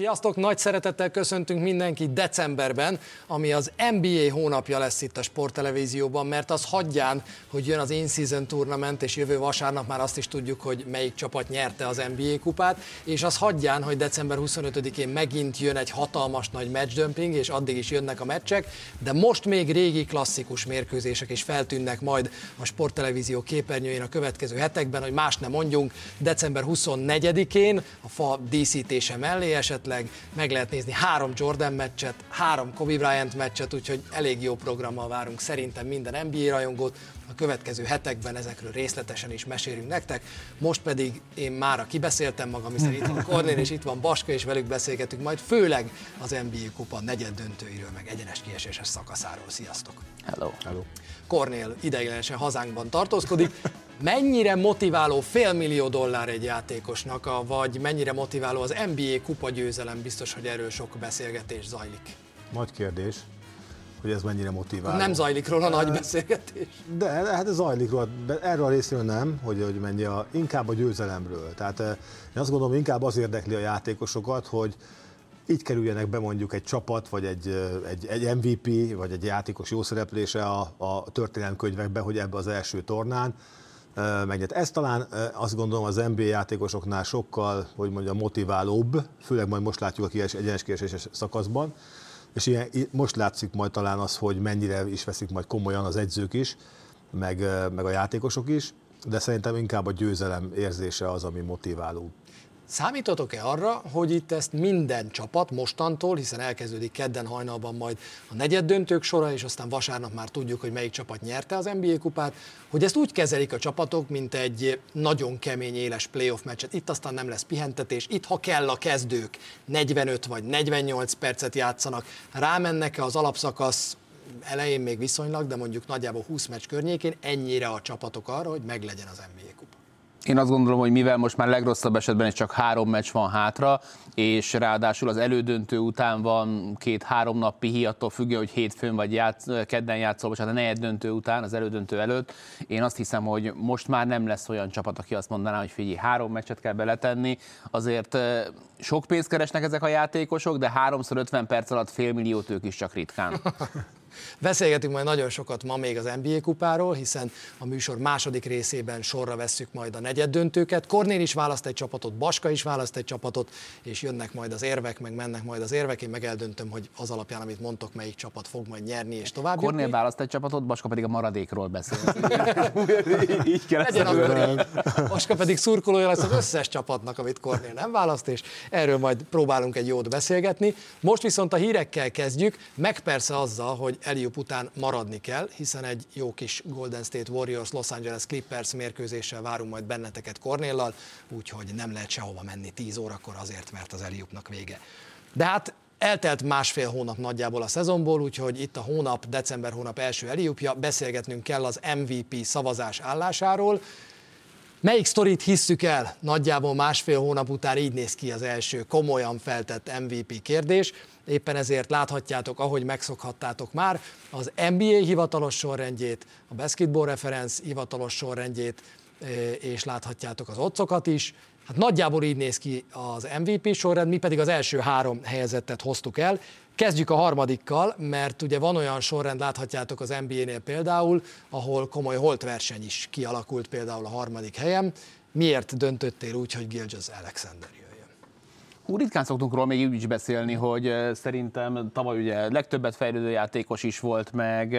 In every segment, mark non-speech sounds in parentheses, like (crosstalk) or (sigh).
Sziasztok! Nagy szeretettel köszöntünk mindenkit decemberben, ami az NBA hónapja lesz itt a sporttelevízióban, mert az hagyján, hogy jön az In-Season Tournament, és jövő vasárnap már azt is tudjuk, hogy melyik csapat nyerte az NBA kupát, és az hagyján, hogy december 25-én megint jön egy hatalmas nagy matchdömping, és addig is jönnek a meccsek, de most még régi klasszikus mérkőzések is feltűnnek majd a sporttelevízió képernyőjén a következő hetekben, hogy más nem mondjunk, december 24-én a fa díszítése mellé esetleg esetleg meg lehet nézni három Jordan meccset, három Kobe Bryant meccset, úgyhogy elég jó programmal várunk szerintem minden NBA rajongót. A következő hetekben ezekről részletesen is mesélünk nektek. Most pedig én már kibeszéltem magam, hiszen itt van Kornél és itt van Baska, és velük beszélgetünk majd főleg az NBA kupa negyed döntőiről, meg egyenes kieséses szakaszáról. Sziasztok! Hello! Hello. Kornél ideiglenesen hazánkban tartózkodik. Mennyire motiváló félmillió dollár egy játékosnak, vagy mennyire motiváló az NBA kupa győzelem? Biztos, hogy erről sok beszélgetés zajlik. Nagy kérdés, hogy ez mennyire motiváló. Nem zajlik róla nagy beszélgetés. De, hát ez zajlik róla, erről a részről nem, hogy, hogy mennyi a, inkább a győzelemről. Tehát én azt gondolom, inkább az érdekli a játékosokat, hogy így kerüljenek be mondjuk egy csapat, vagy egy, egy, egy MVP, vagy egy játékos jó szereplése a, a történelemkönyvekbe, hogy ebbe az első tornán megnyert. Ez talán azt gondolom az NBA játékosoknál sokkal, hogy mondjam, motiválóbb, főleg majd most látjuk a kies, egyenes kieséses szakaszban, és ilyen, most látszik majd talán az, hogy mennyire is veszik majd komolyan az edzők is, meg, meg a játékosok is, de szerintem inkább a győzelem érzése az, ami motiváló. Számítotok-e arra, hogy itt ezt minden csapat mostantól, hiszen elkezdődik kedden hajnalban majd a negyed döntők sora, és aztán vasárnap már tudjuk, hogy melyik csapat nyerte az NBA kupát, hogy ezt úgy kezelik a csapatok, mint egy nagyon kemény, éles playoff meccset. Itt aztán nem lesz pihentetés, itt ha kell a kezdők 45 vagy 48 percet játszanak, rámennek-e az alapszakasz elején még viszonylag, de mondjuk nagyjából 20 meccs környékén, ennyire a csapatok arra, hogy meglegyen az NBA kupa. Én azt gondolom, hogy mivel most már legrosszabb esetben is csak három meccs van hátra, és ráadásul az elődöntő után van két-három nap pihi, attól függő, hogy hétfőn vagy játsz, kedden játszol, hát a negyed döntő után, az elődöntő előtt. Én azt hiszem, hogy most már nem lesz olyan csapat, aki azt mondaná, hogy figyelj, három meccset kell beletenni. Azért sok pénzt keresnek ezek a játékosok, de háromszor 50 perc alatt fél milliót ők is csak ritkán. (laughs) Beszélgetünk majd nagyon sokat ma még az NBA kupáról, hiszen a műsor második részében sorra vesszük majd a negyed döntőket. Kornél is választ egy csapatot, Baska is választ egy csapatot, és jönnek majd az érvek, meg mennek majd az érvek. Én meg eldöntöm, hogy az alapján, amit mondtok, melyik csapat fog majd nyerni és tovább. Kornél jutni. választ egy csapatot, Baska pedig a maradékról beszél. (laughs) Így kell Baska pedig szurkolója lesz az összes csapatnak, amit Kornél nem választ, és erről majd próbálunk egy jót beszélgetni. Most viszont a hírekkel kezdjük, meg persze azzal, hogy Eliup után maradni kell, hiszen egy jó kis Golden State Warriors Los Angeles Clippers mérkőzéssel várunk majd benneteket Kornéllal, úgyhogy nem lehet sehova menni 10 órakor azért, mert az Eliupnak vége. De hát Eltelt másfél hónap nagyjából a szezonból, úgyhogy itt a hónap, december hónap első Eliupja, beszélgetnünk kell az MVP szavazás állásáról. Melyik sztorit hisszük el? Nagyjából másfél hónap után így néz ki az első komolyan feltett MVP kérdés. Éppen ezért láthatjátok, ahogy megszokhattátok már, az NBA hivatalos sorrendjét, a Basketball Reference hivatalos sorrendjét, eh, és láthatjátok az otcokat is. Hát nagyjából így néz ki az MVP sorrend, mi pedig az első három helyezettet hoztuk el. Kezdjük a harmadikkal, mert ugye van olyan sorrend, láthatjátok az NBA-nél például, ahol komoly holtverseny is kialakult például a harmadik helyen. Miért döntöttél úgy, hogy Gilgis Alexander Hú, ritkán szoktunk róla még úgy beszélni, hogy szerintem tavaly ugye legtöbbet fejlődő játékos is volt, meg,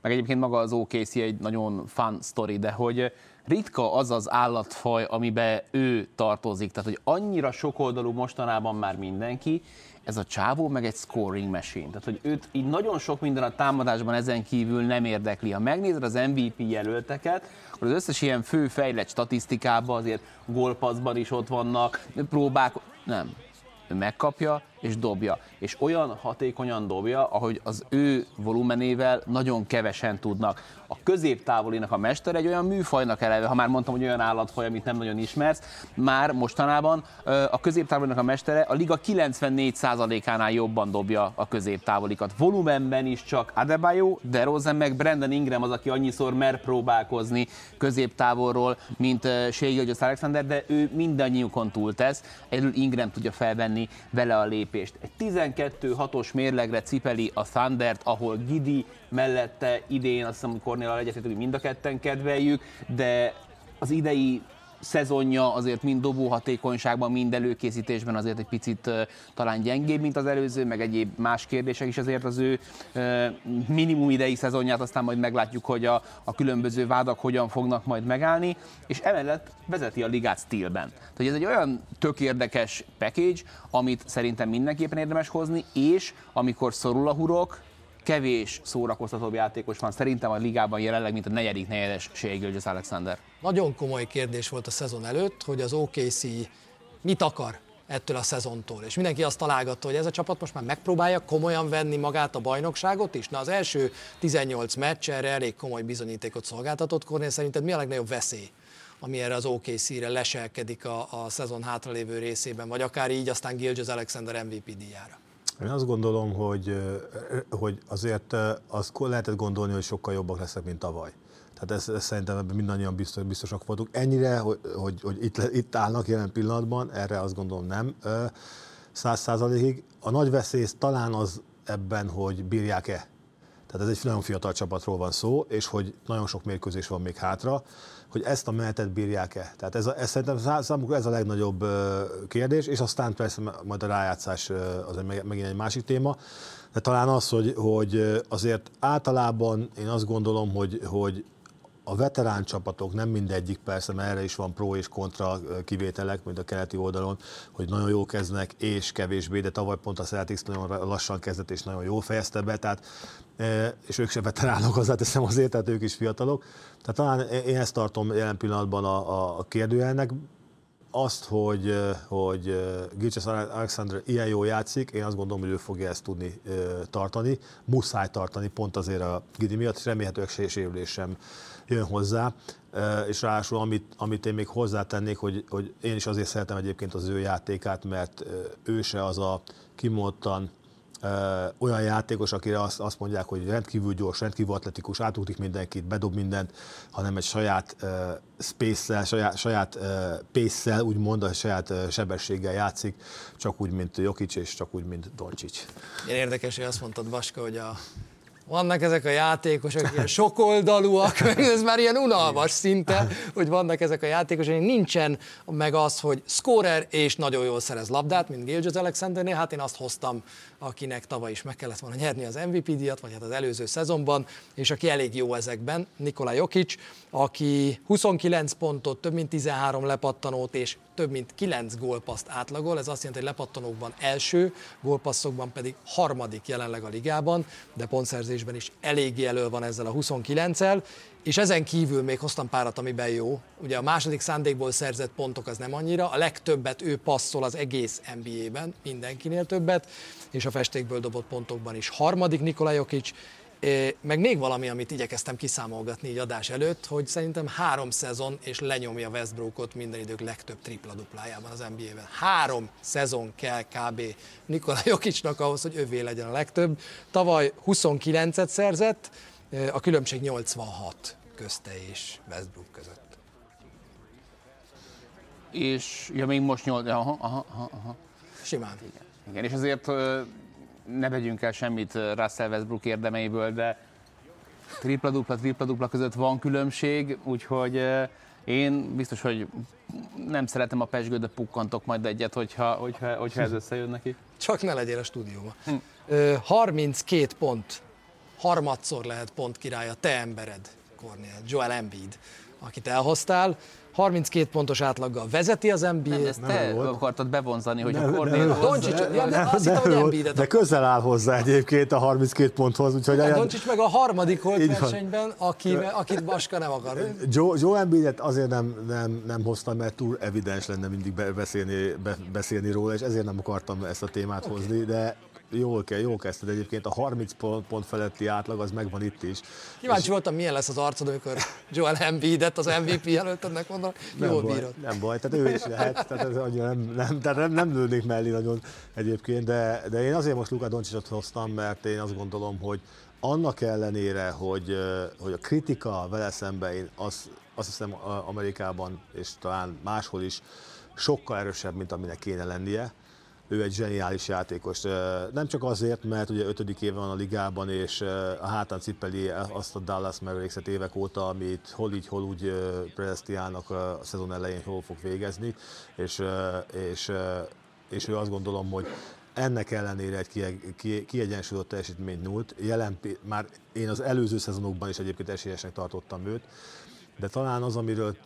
meg egyébként maga az OKC egy nagyon fun story, de hogy ritka az az állatfaj, amiben ő tartozik. Tehát, hogy annyira sokoldalú mostanában már mindenki, ez a csávó meg egy scoring machine. Tehát, hogy őt így nagyon sok minden a támadásban ezen kívül nem érdekli. Ha megnézed az MVP jelölteket, akkor az összes ilyen fő fejlett statisztikában azért gólpaszban is ott vannak, próbák, nem, megkapja és dobja. És olyan hatékonyan dobja, ahogy az ő volumenével nagyon kevesen tudnak. A középtávolinak a mester egy olyan műfajnak eleve, ha már mondtam, hogy olyan állatfaj, amit nem nagyon ismersz, már mostanában a középtávolinak a mestere a liga 94%-ánál jobban dobja a középtávolikat. Volumenben is csak Adebayo, DeRozan meg Brandon Ingram az, aki annyiszor mer próbálkozni középtávolról, mint Shea Alexander, de ő mindannyiukon túltesz. Egyedül Ingram tudja felvenni vele a lép lépést. Egy 12-6-os mérlegre cipeli a Thundert, ahol Gidi mellette idén, azt hiszem, hogy Cornél egyetértünk, mind a ketten kedveljük, de az idei szezonja azért mind dobó hatékonyságban, mind előkészítésben azért egy picit talán gyengébb, mint az előző, meg egyéb más kérdések is azért az ő minimum idei szezonját, aztán majd meglátjuk, hogy a, a különböző vádak hogyan fognak majd megállni, és emellett vezeti a ligát stílben. Tehát ez egy olyan tök érdekes package, amit szerintem mindenképpen érdemes hozni, és amikor szorul a hurok, kevés szórakoztatóbb játékos van szerintem a ligában jelenleg, mint a negyedik negyedes Gilgis Alexander. Nagyon komoly kérdés volt a szezon előtt, hogy az OKC mit akar ettől a szezontól. És mindenki azt találgatta, hogy ez a csapat most már megpróbálja komolyan venni magát a bajnokságot is. Na az első 18 meccs erre elég komoly bizonyítékot szolgáltatott. Kornél szerinted mi a legnagyobb veszély? ami erre az OKC-re leselkedik a, a szezon hátralévő részében, vagy akár így aztán Gilgis Alexander MVP díjára. Én azt gondolom, hogy, hogy azért azt lehetett gondolni, hogy sokkal jobbak lesznek, mint tavaly. Tehát ez, ez szerintem ebben mindannyian biztos, biztosak voltunk. Ennyire, hogy, hogy, hogy itt, itt állnak jelen pillanatban, erre azt gondolom nem száz százalékig. A nagy veszély talán az ebben, hogy bírják-e. Tehát ez egy nagyon fiatal csapatról van szó, és hogy nagyon sok mérkőzés van még hátra hogy ezt a menetet bírják-e. Tehát ez, a, ez szerintem számukra ez a legnagyobb kérdés, és aztán persze majd a rájátszás az megint egy másik téma, de talán az, hogy, hogy azért általában én azt gondolom, hogy, hogy a veterán csapatok, nem mindegyik persze, mert erre is van pro és kontra kivételek, mint a keleti oldalon, hogy nagyon jó kezdnek és kevésbé, de tavaly pont a Celtics nagyon lassan kezdett és nagyon jól fejezte be, tehát, és ők se veteránok, hozzáteszem azért, tehát ők is fiatalok. Tehát talán én ezt tartom jelen pillanatban a, a kérdőjelnek, azt, hogy, hogy Gilcses Alexander ilyen jól játszik, én azt gondolom, hogy ő fogja ezt tudni tartani, muszáj tartani, pont azért a Gidi miatt, és remélhetőleg se sérülés sem jön hozzá, és ráadásul amit, amit én még hozzátennék, hogy, hogy én is azért szeretem egyébként az ő játékát, mert ő se az a kimondottan olyan játékos, akire azt, azt mondják, hogy rendkívül gyors, rendkívül atletikus, átugrik mindenkit, bedob mindent, hanem egy saját space-szel, saját, saját pace-szel, úgymond, a saját uh, sebességgel játszik, csak úgy, mint Jokic, és csak úgy, mint Doncsics. Én érdekes, hogy azt mondtad, Vaska, hogy a vannak ezek a játékosok, ilyen sokoldalúak, (laughs) ez már ilyen unalmas szinte, (laughs) hogy vannak ezek a játékosok, nincsen meg az, hogy scorer és nagyon jól szerez labdát, mint Gilgis Alexandernél, hát én azt hoztam, akinek tavaly is meg kellett volna nyerni az MVP díjat, vagy hát az előző szezonban, és aki elég jó ezekben, Nikola Jokic, aki 29 pontot, több mint 13 lepattanót és több mint 9 gólpaszt átlagol, ez azt jelenti, hogy lepattanókban első, gólpasszokban pedig harmadik jelenleg a ligában, de pontszerzésben is eléggé elő van ezzel a 29-el, és ezen kívül még hoztam párat, amiben jó. Ugye a második szándékból szerzett pontok az nem annyira, a legtöbbet ő passzol az egész NBA-ben, mindenkinél többet, és a festékből dobott pontokban is harmadik Nikola Jokic, meg még valami, amit igyekeztem kiszámolgatni így adás előtt, hogy szerintem három szezon, és lenyomja Westbrookot minden idők legtöbb tripla duplájában az NBA-ben. Három szezon kell kb. Nikola Jokicsnak ahhoz, hogy övé legyen a legtöbb. Tavaly 29-et szerzett, a különbség 86 közte és Westbrook között. És, ja, még most 8, aha, aha, aha. Simán. Igen. Igen, és azért ne vegyünk el semmit Russell Westbrook érdemeiből, de tripla-dupla, tripla-dupla között van különbség, úgyhogy én biztos, hogy nem szeretem a pesgőt, de pukkantok majd egyet, hogyha, hogyha, hogyha ez összejön neki. (laughs) Csak ne legyél a stúdióban. Hm. 32 pont, harmadszor lehet pont királya, te embered, Cornél, Joel Embiid, akit elhoztál. 32 pontos átlaggal vezeti az NBA. Nem, ezt te nem akartad bevonzani, hogy nem, a hozza. Doncsics, ja, de azt hittem, hogy De közel áll hozzá egyébként a 32 ponthoz. Úgyhogy a Doncsics meg a harmadik volt versenyben, aki, akit Baska nem akar. Joe, Joe Embiidet azért nem, nem, nem hoztam, mert túl evidens lenne mindig beszélni, be, beszélni róla, és ezért nem akartam ezt a témát okay. hozni, de jól, kell, jól kezdted egyébként, a 30 pont, pont feletti átlag az megvan itt is. Kíváncsi és... voltam, milyen lesz az arcod, amikor Joel Embiidet az MVP jelöltednek mondom, nem jól baj, bírod. Nem baj, tehát ő is lehet, tehát ez annyira nem, nem, tehát nem, nem lőnék mellé nagyon egyébként, de, de én azért most Luka Doncsicsot hoztam, mert én azt gondolom, hogy annak ellenére, hogy, hogy a kritika vele szemben, én azt, azt hiszem Amerikában és talán máshol is sokkal erősebb, mint aminek kéne lennie, ő egy zseniális játékos. Nem csak azért, mert ugye ötödik éve van a ligában, és a hátán cipeli azt a Dallas Mavericks-et évek óta, amit hol így, hol úgy Prestiának a szezon elején hol fog végezni, és, és, és ő azt gondolom, hogy ennek ellenére egy kiegyensúlyozott teljesítményt nyújt. Jelen, már én az előző szezonokban is egyébként esélyesnek tartottam őt, de talán az, amiről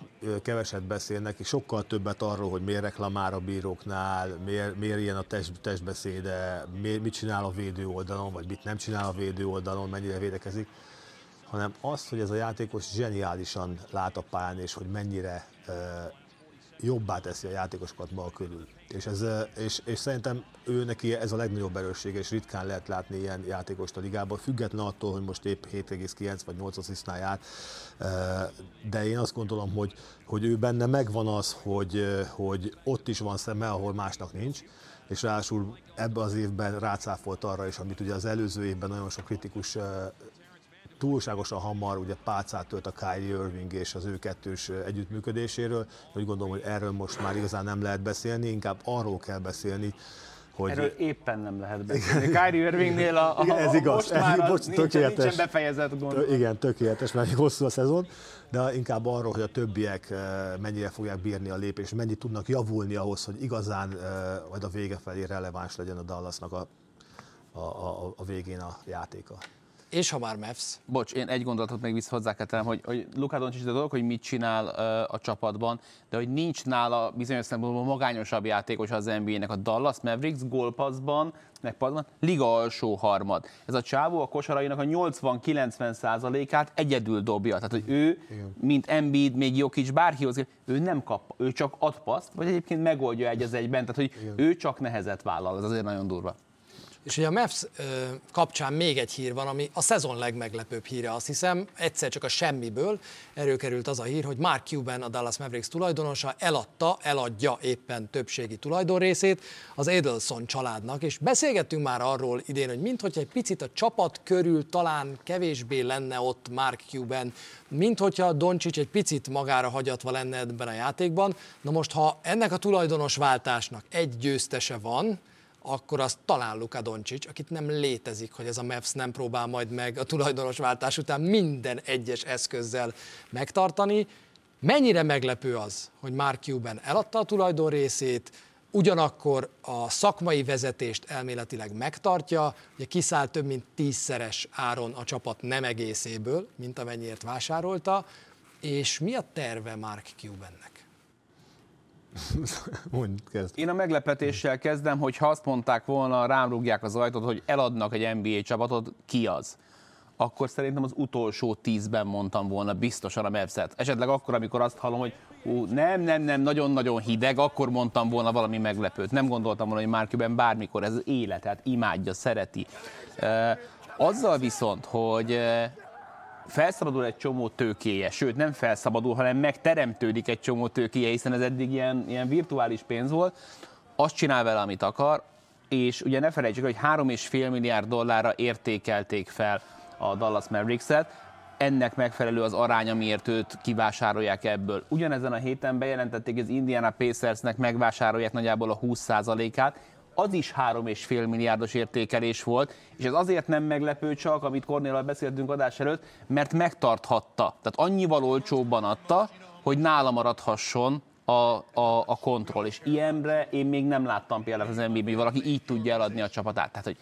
keveset beszélnek, és sokkal többet arról, hogy miért reklamál a bíróknál, miért, miért ilyen a test, testbeszéde, miért, mit csinál a védő oldalon, vagy mit nem csinál a védő oldalon, mennyire védekezik, hanem az, hogy ez a játékos zseniálisan lát a pályán, és hogy mennyire jobbá teszi a játékosokat maga körül. És, ez, és, és szerintem ő neki ez a legnagyobb erőssége, és ritkán lehet látni ilyen játékost a ligában, független attól, hogy most épp 7,9 vagy 8 asszisztnál jár. De én azt gondolom, hogy, hogy ő benne megvan az, hogy, hogy ott is van szeme, ahol másnak nincs, és ráadásul ebben az évben rácáfolt arra is, amit ugye az előző évben nagyon sok kritikus túlságosan hamar ugye pálcát tölt a Kyrie Irving és az ő kettős együttműködéséről. Úgy gondolom, hogy erről most már igazán nem lehet beszélni, inkább arról kell beszélni, hogy... Erről éppen nem lehet beszélni. Kyrie Irvingnél a, a, igen, ez igaz, most ez, már bocs, nincsen, tökéletes, nincsen befejezett gond. Igen, tökéletes, mert hosszú a szezon, de inkább arról, hogy a többiek mennyire fogják bírni a lépést, mennyit tudnak javulni ahhoz, hogy igazán majd a vége felé releváns legyen a Dallasnak a, a, a, a végén a játéka. És ha már Mavs. Bocs, én egy gondolatot még vissza hozzá kell hogy, hogy Luka Doncic a dolog, hogy mit csinál uh, a csapatban, de hogy nincs nála bizonyos szempontból magányosabb játékos az NBA-nek a Dallas Mavericks gólpaszban, meg padban, liga alsó harmad. Ez a csávó a kosarainak a 80-90 százalékát egyedül dobja. Tehát, hogy ő, Igen. mint Embiid, még Jokic, bárkihoz, ő nem kap, ő csak ad paszt, vagy egyébként megoldja egy az egyben, tehát, hogy Igen. ő csak nehezet vállal, ez azért nagyon durva. És ugye a Mavs kapcsán még egy hír van, ami a szezon legmeglepőbb híre, azt hiszem, egyszer csak a semmiből erőkerült az a hír, hogy Mark Cuban, a Dallas Mavericks tulajdonosa eladta, eladja éppen többségi tulajdonrészét az Edelson családnak, és beszélgettünk már arról idén, hogy minthogyha egy picit a csapat körül talán kevésbé lenne ott Mark Cuban, mint hogyha Doncsics egy picit magára hagyatva lenne ebben a játékban. Na most, ha ennek a tulajdonos váltásnak egy győztese van, akkor az talán Luka Doncic, akit nem létezik, hogy ez a Mavs nem próbál majd meg a tulajdonos váltás után minden egyes eszközzel megtartani. Mennyire meglepő az, hogy Mark Cuban eladta a tulajdon részét, ugyanakkor a szakmai vezetést elméletileg megtartja, ugye kiszállt több mint tízszeres áron a csapat nem egészéből, mint amennyiért vásárolta, és mi a terve Mark Cubannek? (laughs) Mondj, kezd. Én a meglepetéssel kezdem, hogy ha azt mondták volna, rám rúgják az ajtót, hogy eladnak egy NBA csapatot, ki az? Akkor szerintem az utolsó tízben mondtam volna biztosan a Mavs-et. Esetleg akkor, amikor azt hallom, hogy ú, nem, nem, nem, nagyon-nagyon hideg, akkor mondtam volna valami meglepőt. Nem gondoltam volna, hogy Mark bármikor ez az életet imádja, szereti. Azzal viszont, hogy felszabadul egy csomó tőkéje, sőt nem felszabadul, hanem megteremtődik egy csomó tőkéje, hiszen ez eddig ilyen, ilyen virtuális pénz volt, azt csinál vele, amit akar, és ugye ne felejtsük, hogy 3,5 milliárd dollárra értékelték fel a Dallas Mavericks-et, ennek megfelelő az arány, amiért őt kivásárolják ebből. Ugyanezen a héten bejelentették, hogy az Indiana Pacersnek megvásárolják nagyjából a 20%-át, az is 3,5 milliárdos értékelés volt, és ez azért nem meglepő csak, amit Kornélal beszéltünk adás előtt, mert megtarthatta. Tehát annyival olcsóbban adta, hogy nála maradhasson a, a, a kontroll. És ilyenre én még nem láttam például az NBA-ben, hogy valaki így tudja eladni a csapatát. Tehát, hogy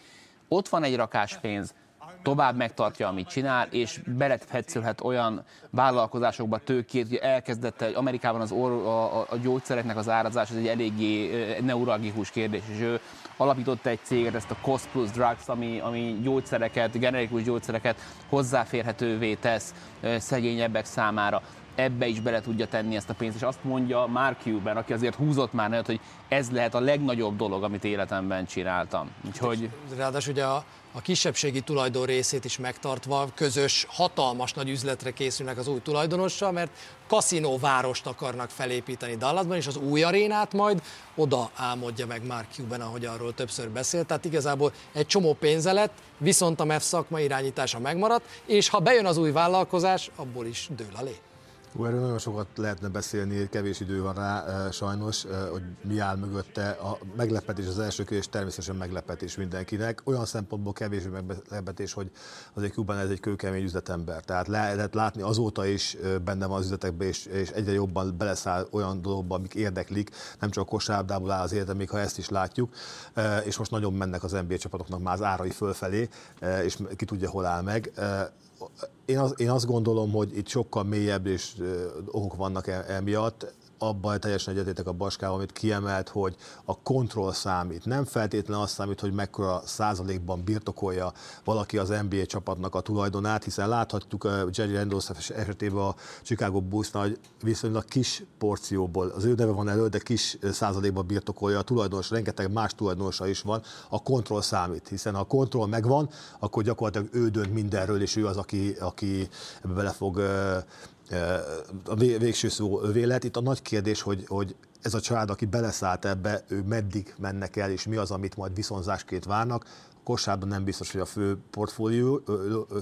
ott van egy rakás pénz, tovább megtartja, amit csinál, és beletfetszülhet olyan vállalkozásokba tőkét, hogy elkezdette, hogy Amerikában az or, a, a, gyógyszereknek az árazás, ez egy eléggé neuralgikus kérdés, és ő alapította egy céget, ezt a Cost Plus Drugs, ami, ami gyógyszereket, generikus gyógyszereket hozzáférhetővé tesz szegényebbek számára ebbe is bele tudja tenni ezt a pénzt, és azt mondja Mark Cuban, aki azért húzott már nagyot, hogy ez lehet a legnagyobb dolog, amit életemben csináltam. Úgyhogy... Ráadásul ugye a, a kisebbségi tulajdon részét is megtartva közös, hatalmas nagy üzletre készülnek az új tulajdonossal, mert várost akarnak felépíteni Dallasban, és az új arénát majd oda álmodja meg Mark Cuban, ahogy arról többször beszélt. Tehát igazából egy csomó pénze lett, viszont a MEF szakma irányítása megmaradt, és ha bejön az új vállalkozás, abból is dől a lé. Hú, erről nagyon sokat lehetne beszélni, kevés idő van rá sajnos, hogy mi áll mögötte. A meglepetés az első kérdés természetesen meglepetés mindenkinek. Olyan szempontból kevés meglepetés, hogy azért Kuban ez egy kőkemény üzletember. Tehát lehet látni azóta is benne van az üzletekben, és, és egyre jobban beleszáll olyan dolgokba, amik érdeklik. Nem csak a kosárdából áll az érdem, még ha ezt is látjuk. És most nagyon mennek az NBA csapatoknak már az árai fölfelé, és ki tudja, hol áll meg én, az, én azt gondolom, hogy itt sokkal mélyebb és okok vannak e, emiatt abban teljesen egyetétek a Baskával, amit kiemelt, hogy a kontroll számít. Nem feltétlenül azt számít, hogy mekkora százalékban birtokolja valaki az NBA csapatnak a tulajdonát, hiszen láthatjuk a Jerry Randolph esetében a Chicago bulls hogy viszonylag kis porcióból, az ő neve van elő, de kis százalékban birtokolja a tulajdonos, rengeteg más tulajdonosa is van, a kontroll számít, hiszen ha a kontroll megvan, akkor gyakorlatilag ő dönt mindenről, és ő az, aki, aki bele fog a végső szó övé lett. Itt a nagy kérdés, hogy, hogy ez a család, aki beleszállt ebbe, ő meddig mennek el, és mi az, amit majd viszonzásként várnak. A nem biztos, hogy a fő portfólió,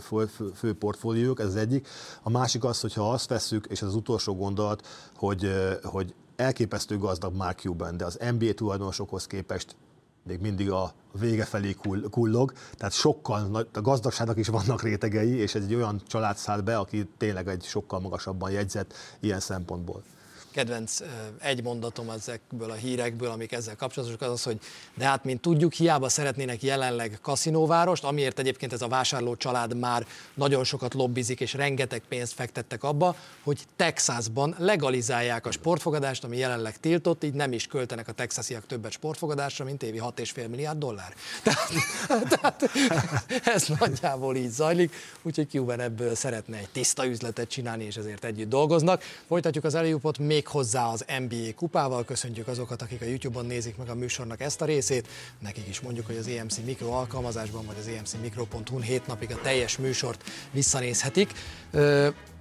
fő, fő portfóliók, ez az egyik. A másik az, hogyha azt veszük, és ez az utolsó gondolat, hogy, hogy elképesztő gazdag Mark Cuban, de az NBA tulajdonosokhoz képest még mindig a vége felé kullog, tehát sokkal a gazdagságnak is vannak rétegei, és ez egy olyan család száll be, aki tényleg egy sokkal magasabban jegyzett ilyen szempontból kedvenc egy mondatom ezekből a hírekből, amik ezzel kapcsolatosak, az az, hogy de hát, mint tudjuk, hiába szeretnének jelenleg kaszinóvárost, amiért egyébként ez a vásárló család már nagyon sokat lobbizik, és rengeteg pénzt fektettek abba, hogy Texasban legalizálják a sportfogadást, ami jelenleg tiltott, így nem is költenek a texasiak többet sportfogadásra, mint évi 6,5 milliárd dollár. (laughs) Tehát, tehát ez nagyjából így zajlik, úgyhogy Cuban ebből szeretne egy tiszta üzletet csinálni, és ezért együtt dolgoznak. Folytatjuk az eljúpot még hozzá az NBA kupával. Köszöntjük azokat, akik a YouTube-on nézik meg a műsornak ezt a részét. Nekik is mondjuk, hogy az EMC Mikro alkalmazásban, vagy az emcmikro.hu hét napig a teljes műsort visszanézhetik.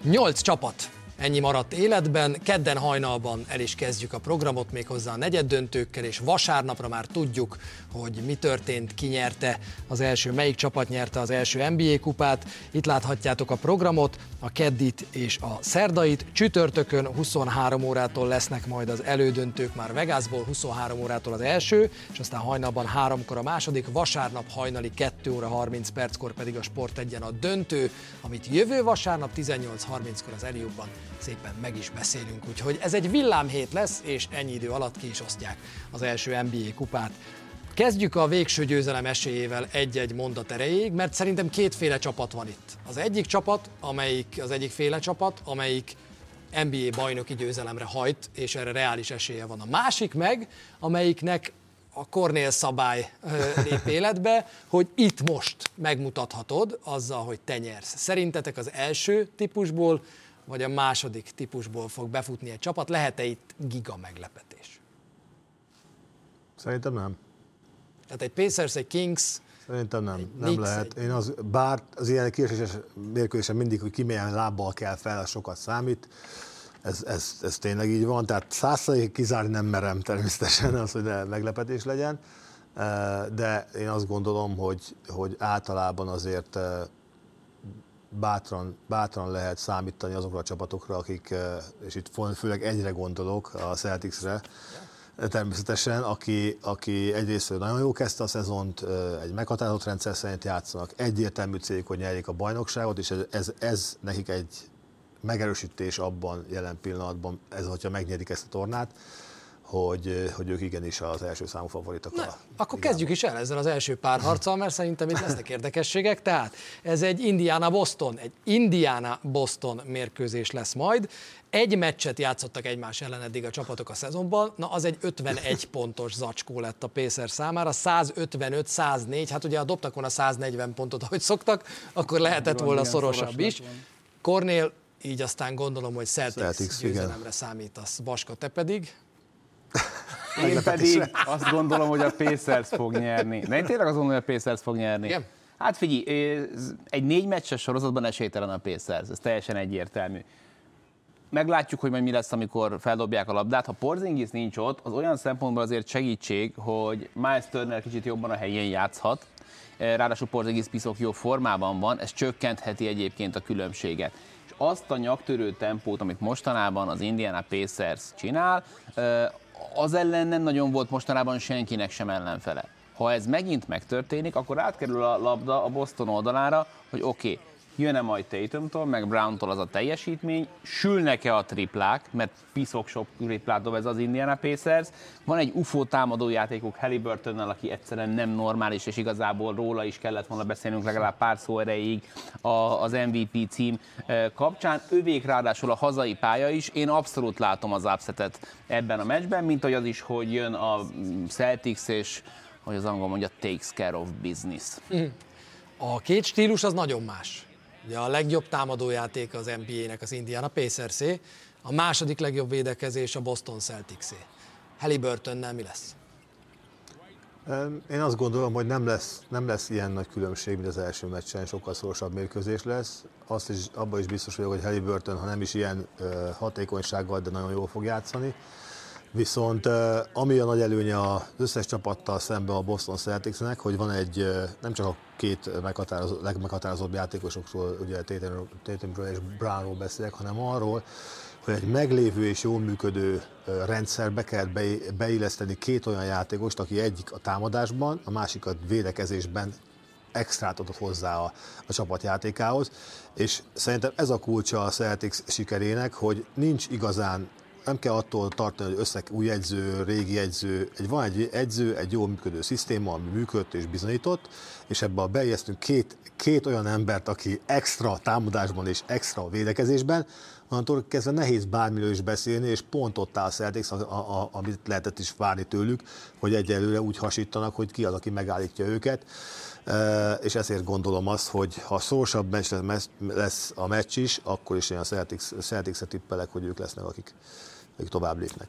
Nyolc csapat Ennyi maradt életben. Kedden hajnalban el is kezdjük a programot, méghozzá a negyed döntőkkel, és vasárnapra már tudjuk, hogy mi történt, ki nyerte az első, melyik csapat nyerte az első NBA kupát. Itt láthatjátok a programot, a keddit és a szerdait. Csütörtökön 23 órától lesznek majd az elődöntők már Vegasból, 23 órától az első, és aztán hajnalban háromkor a második, vasárnap hajnali 2 óra 30 perckor pedig a Sport egyen a döntő, amit jövő vasárnap 18.30-kor az Eliubban szépen meg is beszélünk. Úgyhogy ez egy villámhét lesz, és ennyi idő alatt ki is osztják az első NBA kupát. Kezdjük a végső győzelem esélyével egy-egy mondat erejéig, mert szerintem kétféle csapat van itt. Az egyik csapat, amelyik az egyik féle csapat, amelyik NBA bajnoki győzelemre hajt, és erre reális esélye van. A másik meg, amelyiknek a Cornél szabály lép (laughs) életbe, hogy itt most megmutathatod azzal, hogy te nyersz. Szerintetek az első típusból vagy a második típusból fog befutni egy csapat. Lehet-e itt giga meglepetés? Szerintem nem. Tehát egy Pacers, egy Kings, Szerintem nem, nem Knicks, lehet. Én az, bár az ilyen kieséses mérkőzésen mindig, hogy ki milyen lábbal kell fel, az sokat számít. Ez, ez, ez tényleg így van, tehát százszerék kizárni nem merem természetesen az, hogy ne meglepetés legyen, de én azt gondolom, hogy, hogy általában azért bátran, bátran lehet számítani azokra a csapatokra, akik, eh, és itt főleg egyre gondolok, a Celticsre, természetesen, aki, aki egyrészt nagyon jó kezdte a szezont, eh, egy meghatározott rendszer szerint játszanak, egyértelmű cég, hogy nyerjék a bajnokságot, és ez, ez, ez nekik egy megerősítés abban jelen pillanatban, ez, hogyha megnyerik ezt a tornát, hogy, hogy ők igenis az első számú favoritok. Na, a, akkor igen. kezdjük is el ezzel az első pár harccal, mert szerintem itt lesznek érdekességek. Tehát ez egy Indiana-Boston, egy Indiana-Boston mérkőzés lesz majd. Egy meccset játszottak egymás ellen eddig a csapatok a szezonban, na az egy 51 pontos zacskó lett a Pacers számára, 155-104, hát ugye ha dobtak volna 140 pontot, ahogy szoktak, akkor lehetett volna szorosabb is. Kornél így aztán gondolom, hogy Celtics, Celtics győzelemre igen. számítasz. Baska, te pedig? Én pedig azt gondolom, hogy a Pacers fog nyerni. De én tényleg azt gondolom, hogy a Pacers fog nyerni. Igen? Hát figyelj, egy négy meccses sorozatban esélytelen a Pacers, ez teljesen egyértelmű. Meglátjuk, hogy majd mi lesz, amikor feldobják a labdát. Ha Porzingis nincs ott, az olyan szempontból azért segítség, hogy Miles Turner kicsit jobban a helyén játszhat. Ráadásul Porzingis piszok jó formában van, ez csökkentheti egyébként a különbséget azt a nyaktörő tempót, amit mostanában az Indiana Pacers csinál, az ellen nem nagyon volt mostanában senkinek sem ellenfele. Ha ez megint megtörténik, akkor átkerül a labda a Boston oldalára, hogy oké, okay, jön-e majd Tatumtól, meg Browntól az a teljesítmény, sülnek-e a triplák, mert piszok sok triplát dob ez az Indiana Pacers. Van egy UFO támadó játékuk Halliburtonnal, aki egyszerűen nem normális, és igazából róla is kellett volna beszélnünk legalább pár szó erejéig az MVP cím eh, kapcsán. Övék ráadásul a hazai pálya is. Én abszolút látom az upsetet ebben a meccsben, mint hogy az is, hogy jön a Celtics, és hogy az angol mondja, takes care of business. A két stílus az nagyon más. Ugye a legjobb támadójáték az NBA-nek az Indiana pacers a második legjobb védekezés a Boston celtics Halliburtonnel mi lesz? Én azt gondolom, hogy nem lesz, nem lesz ilyen nagy különbség, mint az első meccsen, sokkal szorosabb mérkőzés lesz. Azt is, abban is biztos vagyok, hogy Halliburton, ha nem is ilyen hatékonysággal, de nagyon jól fog játszani. Viszont ami a nagy előnye az összes csapattal szemben a Boston Celticsnek, hogy van egy, nem csak a két meghatározó, legmeghatározóbb játékosokról, ugye Tatumról és Brownról beszélek, hanem arról, hogy egy meglévő és jól működő rendszerbe kell beilleszteni két olyan játékost, aki egyik a támadásban, a másik a védekezésben extrát adott hozzá a, a csapatjátékához, és szerintem ez a kulcsa a Celtics sikerének, hogy nincs igazán nem kell attól tartani, hogy össze új edző, régi edző, egy, van egy edző, egy jól működő szisztéma, ami működött és bizonyított, és ebbe a beijesztünk két, két olyan embert, aki extra támadásban és extra védekezésben, onnantól kezdve nehéz bármiről is beszélni, és pont ott áll Celtics, a, a, amit lehetett is várni tőlük, hogy egyelőre úgy hasítanak, hogy ki az, aki megállítja őket. És ezért gondolom azt, hogy ha szorosabb lesz a meccs is, akkor is én a Celtics, Celtics-et tippelek, hogy ők lesznek, akik ők tovább lépnek.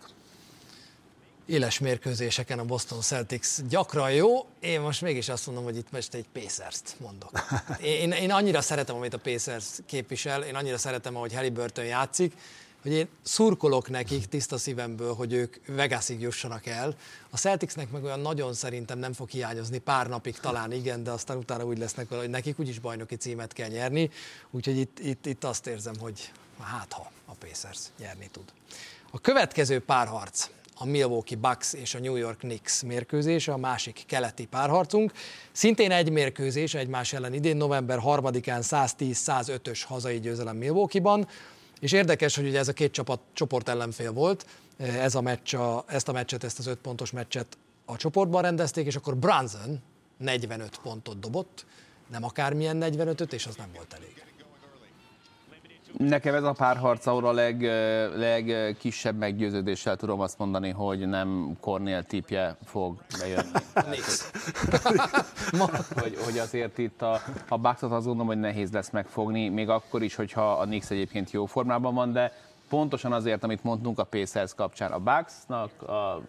Éles mérkőzéseken a Boston Celtics gyakran jó, én most mégis azt mondom, hogy itt most egy Pacers-t mondok. (laughs) Én, én annyira szeretem, amit a Pacers képvisel, én annyira szeretem, ahogy Halliburton játszik, hogy én szurkolok nekik tiszta szívemből, hogy ők Vegasig jussanak el. A Celticsnek meg olyan nagyon szerintem nem fog hiányozni, pár napig talán igen, de aztán utána úgy lesznek hogy nekik úgyis bajnoki címet kell nyerni, úgyhogy itt, itt, itt azt érzem, hogy hát ha a Pacers nyerni tud. A következő párharc a Milwaukee Bucks és a New York Knicks mérkőzése, a másik keleti párharcunk. Szintén egy mérkőzés egymás ellen idén, november 3-án 110-105-ös hazai győzelem Milwaukee-ban, és érdekes, hogy ugye ez a két csapat csoport ellenfél volt, ez a meccs, a, ezt a meccset, ezt az öt pontos meccset a csoportban rendezték, és akkor Brunson 45 pontot dobott, nem akármilyen 45-öt, és az nem volt elég. Nekem ez a párharc, ahol a leg, legkisebb meggyőződéssel tudom azt mondani, hogy nem Cornél tipje fog bejönni. (laughs) hogy, hogy azért itt a, a Bucksot azt gondolom, hogy nehéz lesz megfogni, még akkor is, hogyha a Nix egyébként jó formában van, de pontosan azért, amit mondtunk a Pacers kapcsán. A Bucksnak, a,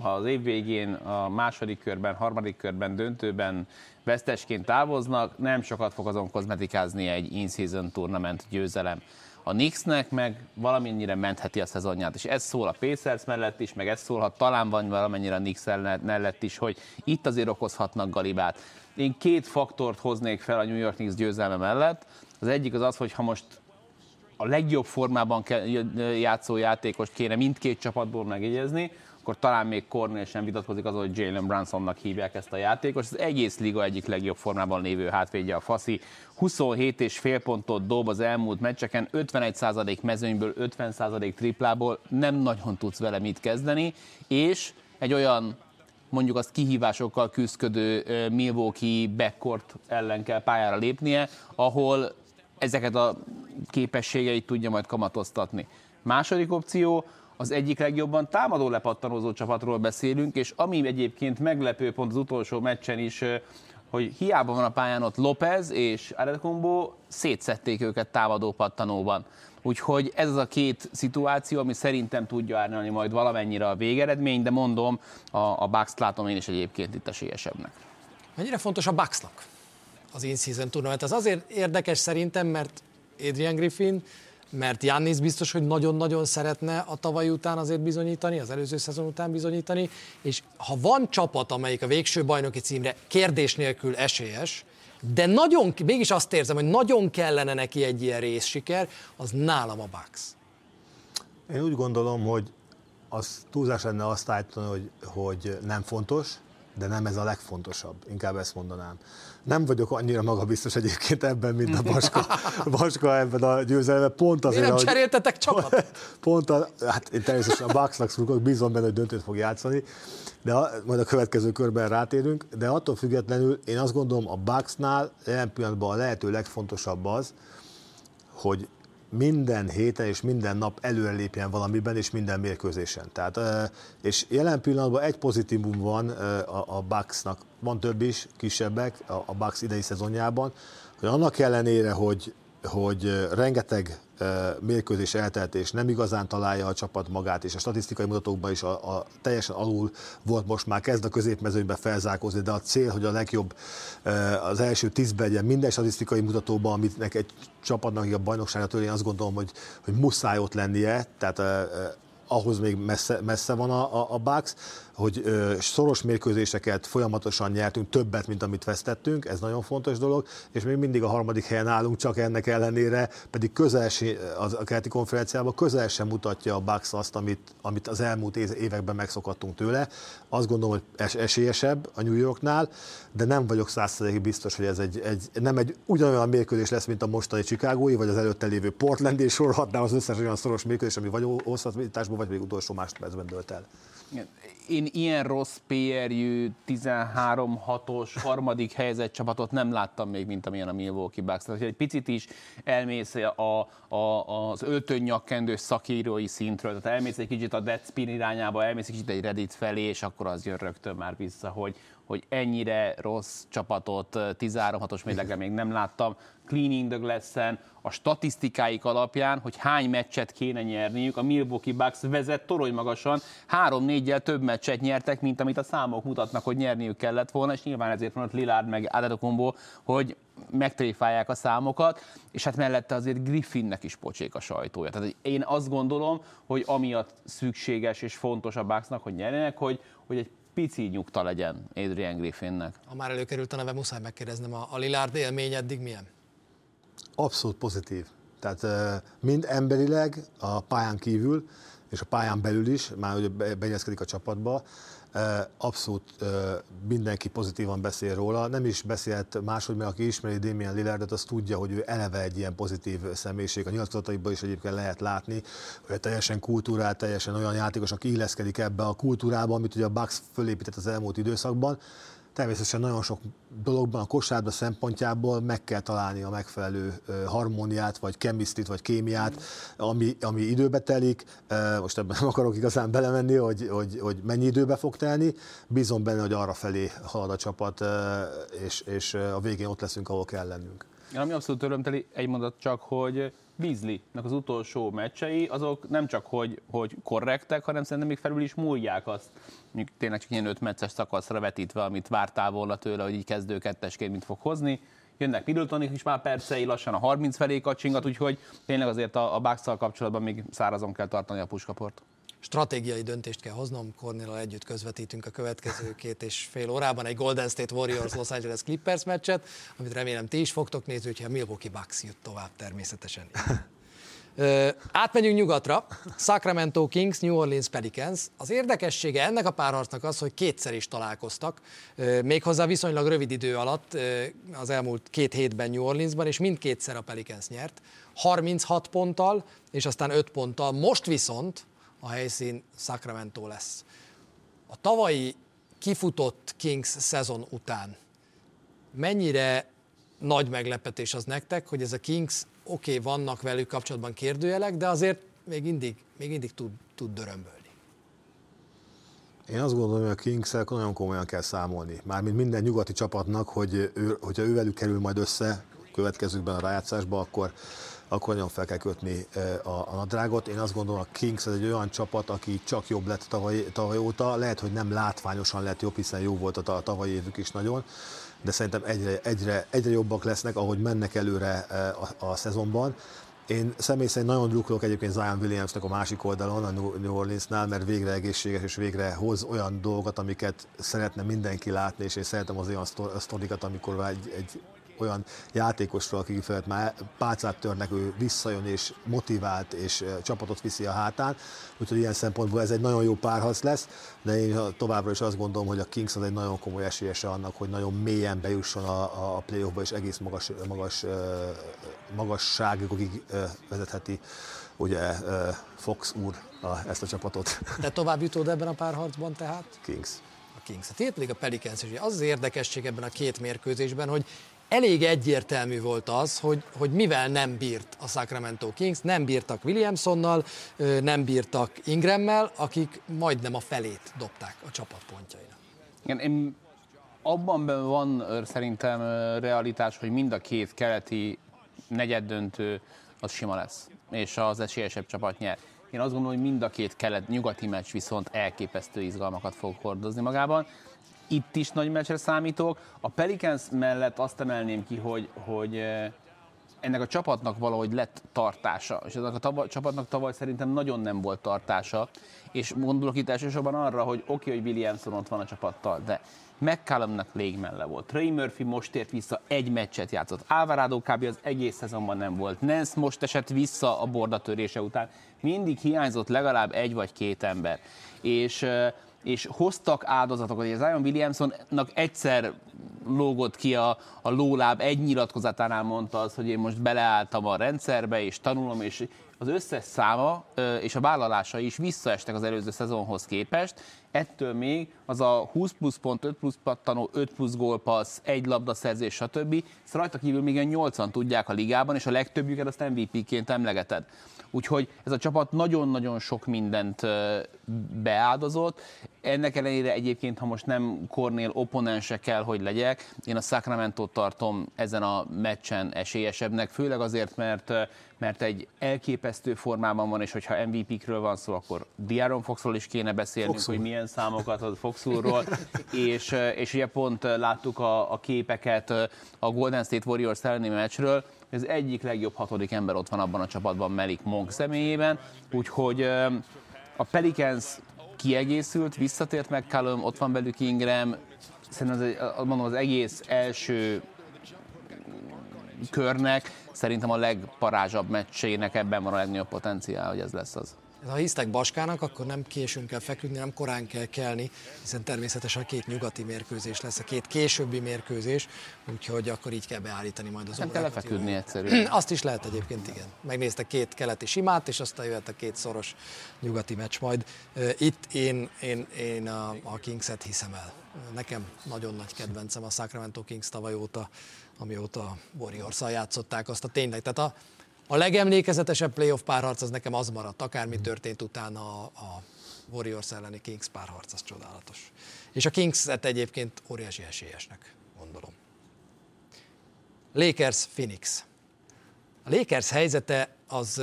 ha az év végén, a második körben, harmadik körben, döntőben vesztesként távoznak, nem sokat fog azon kozmetikázni egy in-season tournament győzelem. A Knicksnek meg valamennyire mentheti a szezonját, és ez szól a Pacers mellett is, meg ez szólhat talán van valamennyire a Knicks mellett is, hogy itt azért okozhatnak galibát. Én két faktort hoznék fel a New York Knicks győzelme mellett. Az egyik az az, hogy ha most a legjobb formában játszó játékost kéne mindkét csapatból megjegyezni, akkor talán még Cornél sem vitatkozik az, hogy Jalen Brunsonnak hívják ezt a játékos. Az egész liga egyik legjobb formában lévő hátvédje a Faszi. 27 és fél pontot dob az elmúlt meccseken, 51% mezőnyből, 50% triplából, nem nagyon tudsz vele mit kezdeni, és egy olyan mondjuk azt kihívásokkal küzdködő Milwaukee backcourt ellen kell pályára lépnie, ahol ezeket a képességeit tudja majd kamatoztatni. Második opció, az egyik legjobban támadó lepattanózó csapatról beszélünk, és ami egyébként meglepő pont az utolsó meccsen is, hogy hiába van a pályán ott López és Adekombo, szétszették őket támadó pattanóban. Úgyhogy ez az a két szituáció, ami szerintem tudja árnyalni majd valamennyire a végeredmény, de mondom, a, a Bucks látom én is egyébként itt esélyesebbnek. Mennyire fontos a Bucksnak az in-season tournament? Ez azért érdekes szerintem, mert Adrian Griffin mert Jannis biztos, hogy nagyon-nagyon szeretne a tavaly után azért bizonyítani, az előző szezon után bizonyítani, és ha van csapat, amelyik a végső bajnoki címre kérdés nélkül esélyes, de nagyon, mégis azt érzem, hogy nagyon kellene neki egy ilyen részsiker, az nálam a Bucks. Én úgy gondolom, hogy az túlzás lenne azt állítani, hogy, hogy nem fontos, de nem ez a legfontosabb, inkább ezt mondanám. Nem vagyok annyira magabiztos egyébként ebben, mint a Baska, Baska (laughs) ebben a győzelemben. Pont azért, Miért nem cseréltetek csapat? (laughs) Pont a, hát én természetesen a Bucksnak szurkolok, bízom benne, hogy döntőt fog játszani, de a, majd a következő körben rátérünk, de attól függetlenül én azt gondolom a Bucksnál jelen pillanatban a lehető legfontosabb az, hogy minden héten és minden nap előrelépjen valamiben és minden mérkőzésen. Tehát, és jelen pillanatban egy pozitívum van a Bucksnak, van több is, kisebbek a Bucks idei szezonjában, hogy annak ellenére, hogy hogy rengeteg mérkőzés eltelt, és nem igazán találja a csapat magát, és a statisztikai mutatókban is a, a teljesen alul volt most már kezd a középmezőnybe felzárkózni, de a cél, hogy a legjobb az első tízben legyen minden statisztikai mutatóban, amit egy csapatnak a bajnokságra törni, azt gondolom, hogy, hogy muszáj ott lennie, tehát ahhoz még messze, messze van a, a, a Bucks, hogy szoros mérkőzéseket folyamatosan nyertünk, többet, mint amit vesztettünk, ez nagyon fontos dolog, és még mindig a harmadik helyen állunk, csak ennek ellenére, pedig közel a keleti konferenciában közel sem mutatja a Bucks azt, amit, amit az elmúlt években megszokhattunk tőle. Azt gondolom, hogy es, esélyesebb a New Yorknál, de nem vagyok százszerzékig biztos, hogy ez egy, egy, nem egy ugyanolyan mérkőzés lesz, mint a mostani Chicagói, vagy az előtte lévő Portland, és sorolhatnám az összes olyan szoros mérkőzés, ami vagy hosszabbításban, vagy még utolsó másodpercben dölt el én ilyen rossz PR-jű 13-6-os harmadik helyzet csapatot nem láttam még, mint amilyen a Milwaukee Bucks. Tehát, egy picit is elmész a, a, az öltönnyakkendős szakírói szintről, tehát elmész egy kicsit a Deadspin irányába, elmész egy kicsit egy Reddit felé, és akkor az jön rögtön már vissza, hogy, hogy ennyire rossz csapatot 13-6-os mérlegre még nem láttam. Cleaning the glass a statisztikáik alapján, hogy hány meccset kéne nyerniük, a Milwaukee Bucks vezet torony magasan, három-négyel több meccset nyertek, mint amit a számok mutatnak, hogy nyerniük kellett volna, és nyilván ezért van ott Lillard meg Adetokombo, hogy megtréfálják a számokat, és hát mellette azért Griffinnek is pocsék a sajtója. Tehát én azt gondolom, hogy amiatt szükséges és fontos a Bucksnak, hogy nyerjenek, hogy, hogy egy pici nyugta legyen Adrian Griffinnek. Ha már előkerült a neve, muszáj megkérdeznem, a, a Lillard élmény eddig milyen? Abszolút pozitív. Tehát mind emberileg a pályán kívül, és a pályán belül is, már hogy benyezkedik a csapatba, abszolút mindenki pozitívan beszél róla. Nem is beszélt máshogy, mert aki ismeri Damien Lillardot, az tudja, hogy ő eleve egy ilyen pozitív személyiség. A nyilatkozataiban is egyébként lehet látni, hogy teljesen kultúrát, teljesen olyan játékos, aki illeszkedik ebbe a kultúrába, amit ugye a Bucks fölépített az elmúlt időszakban. Természetesen nagyon sok dologban a kosárba szempontjából meg kell találni a megfelelő harmóniát, vagy chemistryt, vagy kémiát, ami, ami időbe telik. Most ebben nem akarok igazán belemenni, hogy, hogy, hogy mennyi időbe fog telni. Bízom benne, hogy arra felé halad a csapat, és, és a végén ott leszünk, ahol kell lennünk. Ami abszolút örömteli, egy mondat csak, hogy Beasley-nek az utolsó meccsei, azok nem csak, hogy, hogy korrektek, hanem szerintem még felül is múlják azt, mondjuk tényleg csak ilyen öt meccses szakaszra vetítve, amit vártál volna tőle, hogy így kezdő kettesként mit fog hozni. Jönnek Middletonik is már percei, lassan a 30 felé kacsingat, úgyhogy tényleg azért a, a kapcsolatban még szárazon kell tartani a puskaport stratégiai döntést kell hoznom, Cornél együtt közvetítünk a következő két és fél órában egy Golden State Warriors Los Angeles Clippers meccset, amit remélem ti is fogtok nézni, úgyhogy a Milwaukee Bucks jut tovább természetesen. átmegyünk nyugatra, Sacramento Kings, New Orleans Pelicans. Az érdekessége ennek a párharcnak az, hogy kétszer is találkoztak, méghozzá viszonylag rövid idő alatt, az elmúlt két hétben New Orleansban, és mindkétszer a Pelicans nyert, 36 ponttal, és aztán 5 ponttal. Most viszont a helyszín Sacramento lesz. A tavalyi kifutott Kings szezon után mennyire nagy meglepetés az nektek, hogy ez a Kings, oké, okay, vannak velük kapcsolatban kérdőjelek, de azért még mindig, még mindig tud, tud dörömbölni. Én azt gondolom, hogy a kings nagyon komolyan kell számolni. Mármint minden nyugati csapatnak, hogy ő, hogyha ővelük kerül majd össze következőkben a rájátszásba, akkor akkor nagyon fel kell kötni a, a nadrágot. Én azt gondolom, a Kings ez egy olyan csapat, aki csak jobb lett tavaly, tavaly óta. Lehet, hogy nem látványosan lett jobb, hiszen jó volt a, tavalyi évük is nagyon, de szerintem egyre, egyre, egyre jobbak lesznek, ahogy mennek előre a, a szezonban. Én személy szerint nagyon drukkolok egyébként Zion Williamsnek a másik oldalon, a New Orleansnál, mert végre egészséges és végre hoz olyan dolgokat, amiket szeretne mindenki látni, és én szeretem az olyan sztorikat, amikor egy, egy olyan játékosról, aki felett már pálcát törnek, ő visszajön és motivált és csapatot viszi a hátán, úgyhogy ilyen szempontból ez egy nagyon jó párharc lesz, de én továbbra is azt gondolom, hogy a Kings az egy nagyon komoly esélyese annak, hogy nagyon mélyen bejusson a, a playoffba, és egész magas, magas, magasságokig vezetheti ugye Fox úr a, ezt a csapatot. De tovább jutód ebben a párharcban tehát? Kings. A Kings. A tét pedig a Pelicans, és az az érdekesség ebben a két mérkőzésben, hogy elég egyértelmű volt az, hogy, hogy mivel nem bírt a Sacramento Kings, nem bírtak Williamsonnal, nem bírtak Ingrammel, akik majdnem a felét dobták a csapatpontjainak. Igen, én abban van szerintem realitás, hogy mind a két keleti negyeddöntő az sima lesz, és az esélyesebb csapat nyer. Én azt gondolom, hogy mind a két kelet-nyugati meccs viszont elképesztő izgalmakat fog hordozni magában. Itt is nagy meccsre számítok. A Pelicans mellett azt emelném ki, hogy, hogy eh, ennek a csapatnak valahogy lett tartása, és ennek a tava, csapatnak tavaly szerintem nagyon nem volt tartása, és gondolok itt elsősorban arra, hogy oké, okay, hogy Williamson ott van a csapattal, de McCallumnak légmelle volt. Trey Murphy most ért vissza, egy meccset játszott. Alvarado kb. az egész szezonban nem volt. Nance most esett vissza a bordatörése után. Mindig hiányzott legalább egy vagy két ember. És és hoztak áldozatokat. Az Zion Williamsonnak egyszer lógott ki a, a lóláb, egy nyilatkozatánál mondta az, hogy én most beleálltam a rendszerbe, és tanulom, és az összes száma és a vállalása is visszaestek az előző szezonhoz képest. Ettől még az a 20 plusz pont, 5 plusz pattanó, 5 plusz gólpassz, egy labda szerzés, stb. Ezt rajta kívül még 80 tudják a ligában, és a legtöbbjüket azt MVP-ként emlegeted. Úgyhogy ez a csapat nagyon-nagyon sok mindent beáldozott. Ennek ellenére egyébként, ha most nem Kornél opponense kell, hogy legyek, én a sacramento tartom ezen a meccsen esélyesebbnek, főleg azért, mert mert egy elképesztő formában van, és hogyha MVP-kről van szó, akkor Diaron Foxról is kéne beszélnünk, Foxul. hogy milyen számokat ad Foxulról, (laughs) és, és ugye pont láttuk a, a képeket a Golden State Warriors elleni meccsről, az egyik legjobb hatodik ember ott van abban a csapatban Melik Monk személyében, úgyhogy a Pelicans kiegészült, visszatért meg Callum, ott van belük Ingram, szerintem az, mondom, az egész első körnek szerintem a legparázsabb meccsének ebben van a legnagyobb potenciál, hogy ez lesz az. Ha hisztek Baskának, akkor nem későn kell feküdni, nem korán kell kelni, hiszen természetesen a két nyugati mérkőzés lesz, a két későbbi mérkőzés, úgyhogy akkor így kell beállítani majd az Nem kell lefeküdni egyszerűen. (clears throat) Azt is lehet egyébként, igen. Megnéztek két keleti simát, és aztán jöhet a két szoros nyugati meccs majd. Itt én, én, én a, a Kingset hiszem el. Nekem nagyon nagy kedvencem a Sacramento Kings tavaly óta, amióta a warriors játszották azt a tényleg. Tehát a, a legemlékezetesebb playoff párharc az nekem az maradt, akármi történt utána a, a Warriors elleni Kings párharc, az csodálatos. És a Kings-et egyébként óriási esélyesnek gondolom. Lakers Phoenix. A Lakers helyzete az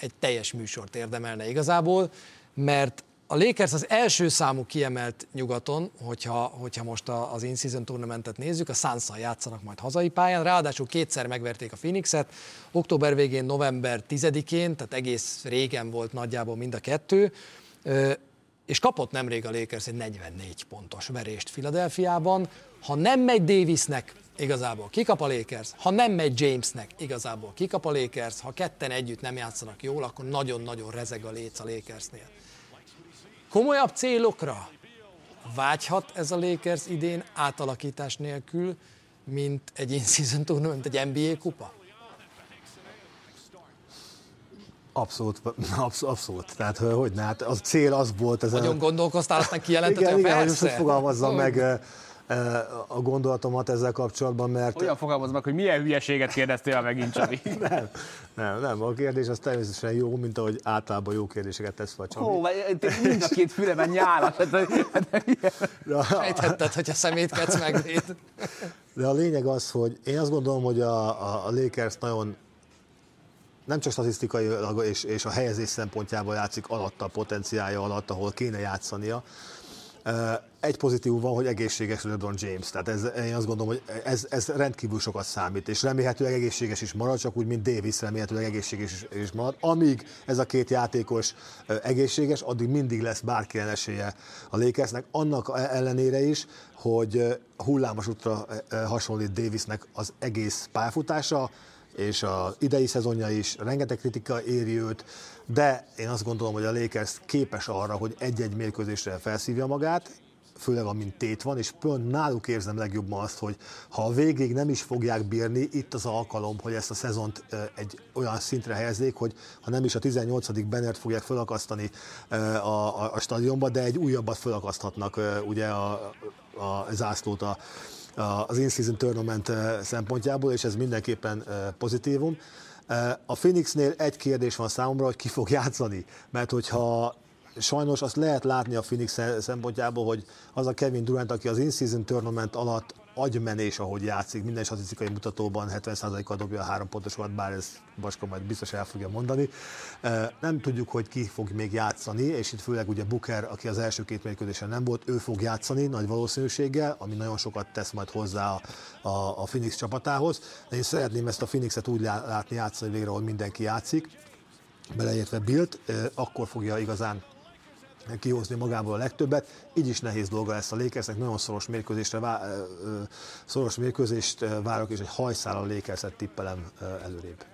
egy teljes műsort érdemelne igazából, mert a Lakers az első számú kiemelt nyugaton, hogyha, hogyha most az in-season tournamentet nézzük, a suns játszanak majd hazai pályán, ráadásul kétszer megverték a Phoenixet, október végén, november 10-én, tehát egész régen volt nagyjából mind a kettő, és kapott nemrég a Lakers egy 44 pontos verést Filadelfiában. Ha nem megy Davisnek, igazából kikap a Lakers, ha nem megy Jamesnek, igazából kikap a Lakers, ha ketten együtt nem játszanak jól, akkor nagyon-nagyon rezeg a léc a Lakersnél. Komolyabb célokra vágyhat ez a Lakers idén átalakítás nélkül, mint egy in-season tournament, egy NBA kupa? Abszolút, (laughs) abszolút, abszolút. Tehát hogy ne, hát a cél az volt. Ez Nagyon a... gondolkoztál, aztán kijelentettem, igen, igen, hogy fogalmazzam meg a gondolatomat ezzel kapcsolatban, mert... Olyan fogalmaz meg, hogy milyen hülyeséget kérdeztél megint, Csabi. (laughs) nem, nem, nem, a kérdés az természetesen jó, mint ahogy általában jó kérdéseket tesz fel Csabi. Ó, mind a két fülemen nyálat. Sejtetted, hogy a szemétkedsz megvéd. De a lényeg az, hogy én azt gondolom, hogy a, a, a Lakers nagyon nem csak statisztikai és, és a helyezés szempontjából játszik alatta, a potenciálja alatt, ahol kéne játszania, Egy pozitív van, hogy egészséges LeBron James, tehát ez, én azt gondolom, hogy ez, ez rendkívül sokat számít, és remélhetőleg egészséges is marad, csak úgy, mint Davis remélhetőleg egészséges is, is marad. Amíg ez a két játékos egészséges, addig mindig lesz bárki esélye a Lakersnek, annak ellenére is, hogy hullámos útra hasonlít Davisnek az egész pályafutása, és az idei szezonja is, rengeteg kritika éri őt, de én azt gondolom, hogy a Lakers képes arra, hogy egy-egy mérkőzésre felszívja magát, főleg amint tét van, és pont náluk érzem legjobban azt, hogy ha a végig nem is fogják bírni, itt az alkalom, hogy ezt a szezont egy olyan szintre helyezzék, hogy ha nem is a 18. bennert fogják felakasztani a, a, a stadionba, de egy újabbat felakaszthatnak ugye a, a zászlót a, az in-season tournament szempontjából, és ez mindenképpen pozitívum. A Phoenixnél egy kérdés van számomra, hogy ki fog játszani, mert hogyha sajnos azt lehet látni a Phoenix szempontjából, hogy az a Kevin Durant, aki az in-season tournament alatt agymenés, ahogy játszik, minden statisztikai mutatóban 70%-kal dobja a három pontosokat, bár ez Baska majd biztos el fogja mondani. Nem tudjuk, hogy ki fog még játszani, és itt főleg ugye Booker, aki az első két mérkőzésen nem volt, ő fog játszani nagy valószínűséggel, ami nagyon sokat tesz majd hozzá a, a, a Phoenix csapatához. De én szeretném ezt a Phoenixet úgy látni játszani végre, hogy mindenki játszik, beleértve Bilt, akkor fogja igazán kihozni magából a legtöbbet. Így is nehéz dolga lesz a Lakersnek, nagyon szoros mérkőzésre vá- szoros mérkőzést várok, és egy hajszál a Lakerset tippelem előrébb.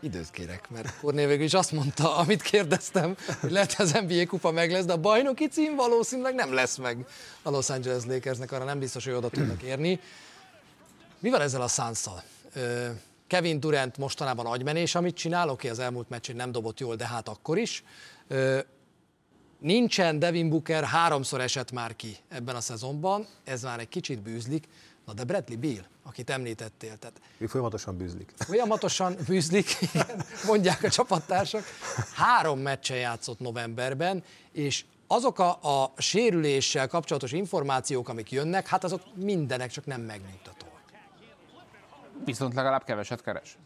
Időt kérek, mert Kornél végül is azt mondta, amit kérdeztem, hogy lehet az NBA kupa meg lesz, de a bajnoki cím valószínűleg nem lesz meg a Los Angeles Lakersnek, arra nem biztos, hogy oda tudnak érni. Mi van ezzel a szánszal? Kevin Durant mostanában agymenés, amit csinál, oké, az elmúlt meccsén nem dobott jól, de hát akkor is. Nincsen Devin Booker, háromszor esett már ki ebben a szezonban, ez már egy kicsit bűzlik, na de Bradley Beal, akit említettél. Tehát Ő folyamatosan bűzlik. Folyamatosan bűzlik, mondják a csapattársak. Három meccsen játszott novemberben, és azok a, a sérüléssel kapcsolatos információk, amik jönnek, hát azok mindenek csak nem megnyugtatóak. Viszont legalább keveset keres.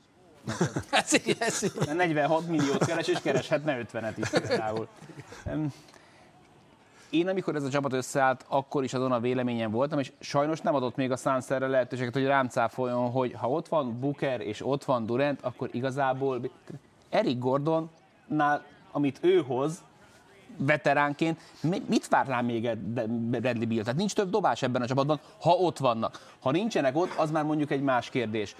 (laughs) ez, ez, 46 milliót keres, és kereshetne 50-et is például. Én, amikor ez a csapat összeállt, akkor is azon a véleményen voltam, és sajnos nem adott még a Suns erre lehetőséget, hogy rám cáfoljon, hogy ha ott van Booker és ott van Durant, akkor igazából Eric Gordonnál, amit ő hoz, veteránként, mit vár rá még Bradley Beal? Tehát nincs több dobás ebben a csapatban, ha ott vannak. Ha nincsenek ott, az már mondjuk egy más kérdés.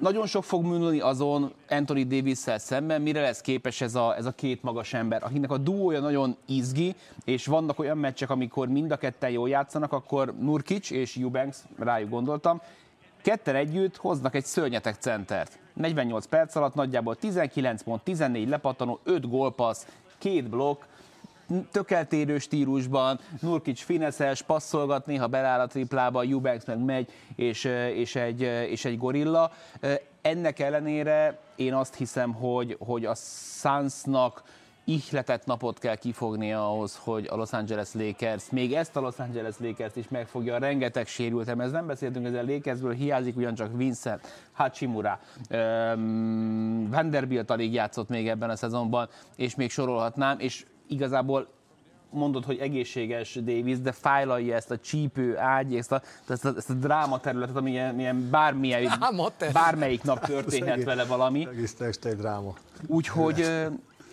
Nagyon sok fog múlni azon Anthony davis szemben, mire lesz képes ez a, ez a két magas ember, akinek a duója nagyon izgi, és vannak olyan meccsek, amikor mind a ketten jól játszanak, akkor Nurkic és Eubanks, rájuk gondoltam, ketten együtt hoznak egy szörnyetek centert. 48 perc alatt nagyjából 19 pont, 14 lepattanó, 5 gólpassz, két blokk, tök eltérő stílusban, Nurkic fineszes, passzolgat, néha beláll a triplába, Eubanks meg megy, és, és, egy, és egy gorilla. Ennek ellenére én azt hiszem, hogy, hogy a Sunsnak ihletett napot kell kifogni ahhoz, hogy a Los Angeles Lakers, még ezt a Los Angeles Lakers is megfogja, rengeteg sérültem, ez nem beszéltünk ezzel Lakersből, hiányzik ugyancsak Vincent, Hachimura, um, Vanderbilt alig játszott még ebben a szezonban, és még sorolhatnám, és igazából mondod, hogy egészséges Davis, de fájlalja ezt a csípő ágy, ezt a, ezt a, ezt a dráma területet, ami ilyen, ilyen bármilyen, bármelyik nap (laughs) történhet vele valami. Egész egy dráma. Úgyhogy,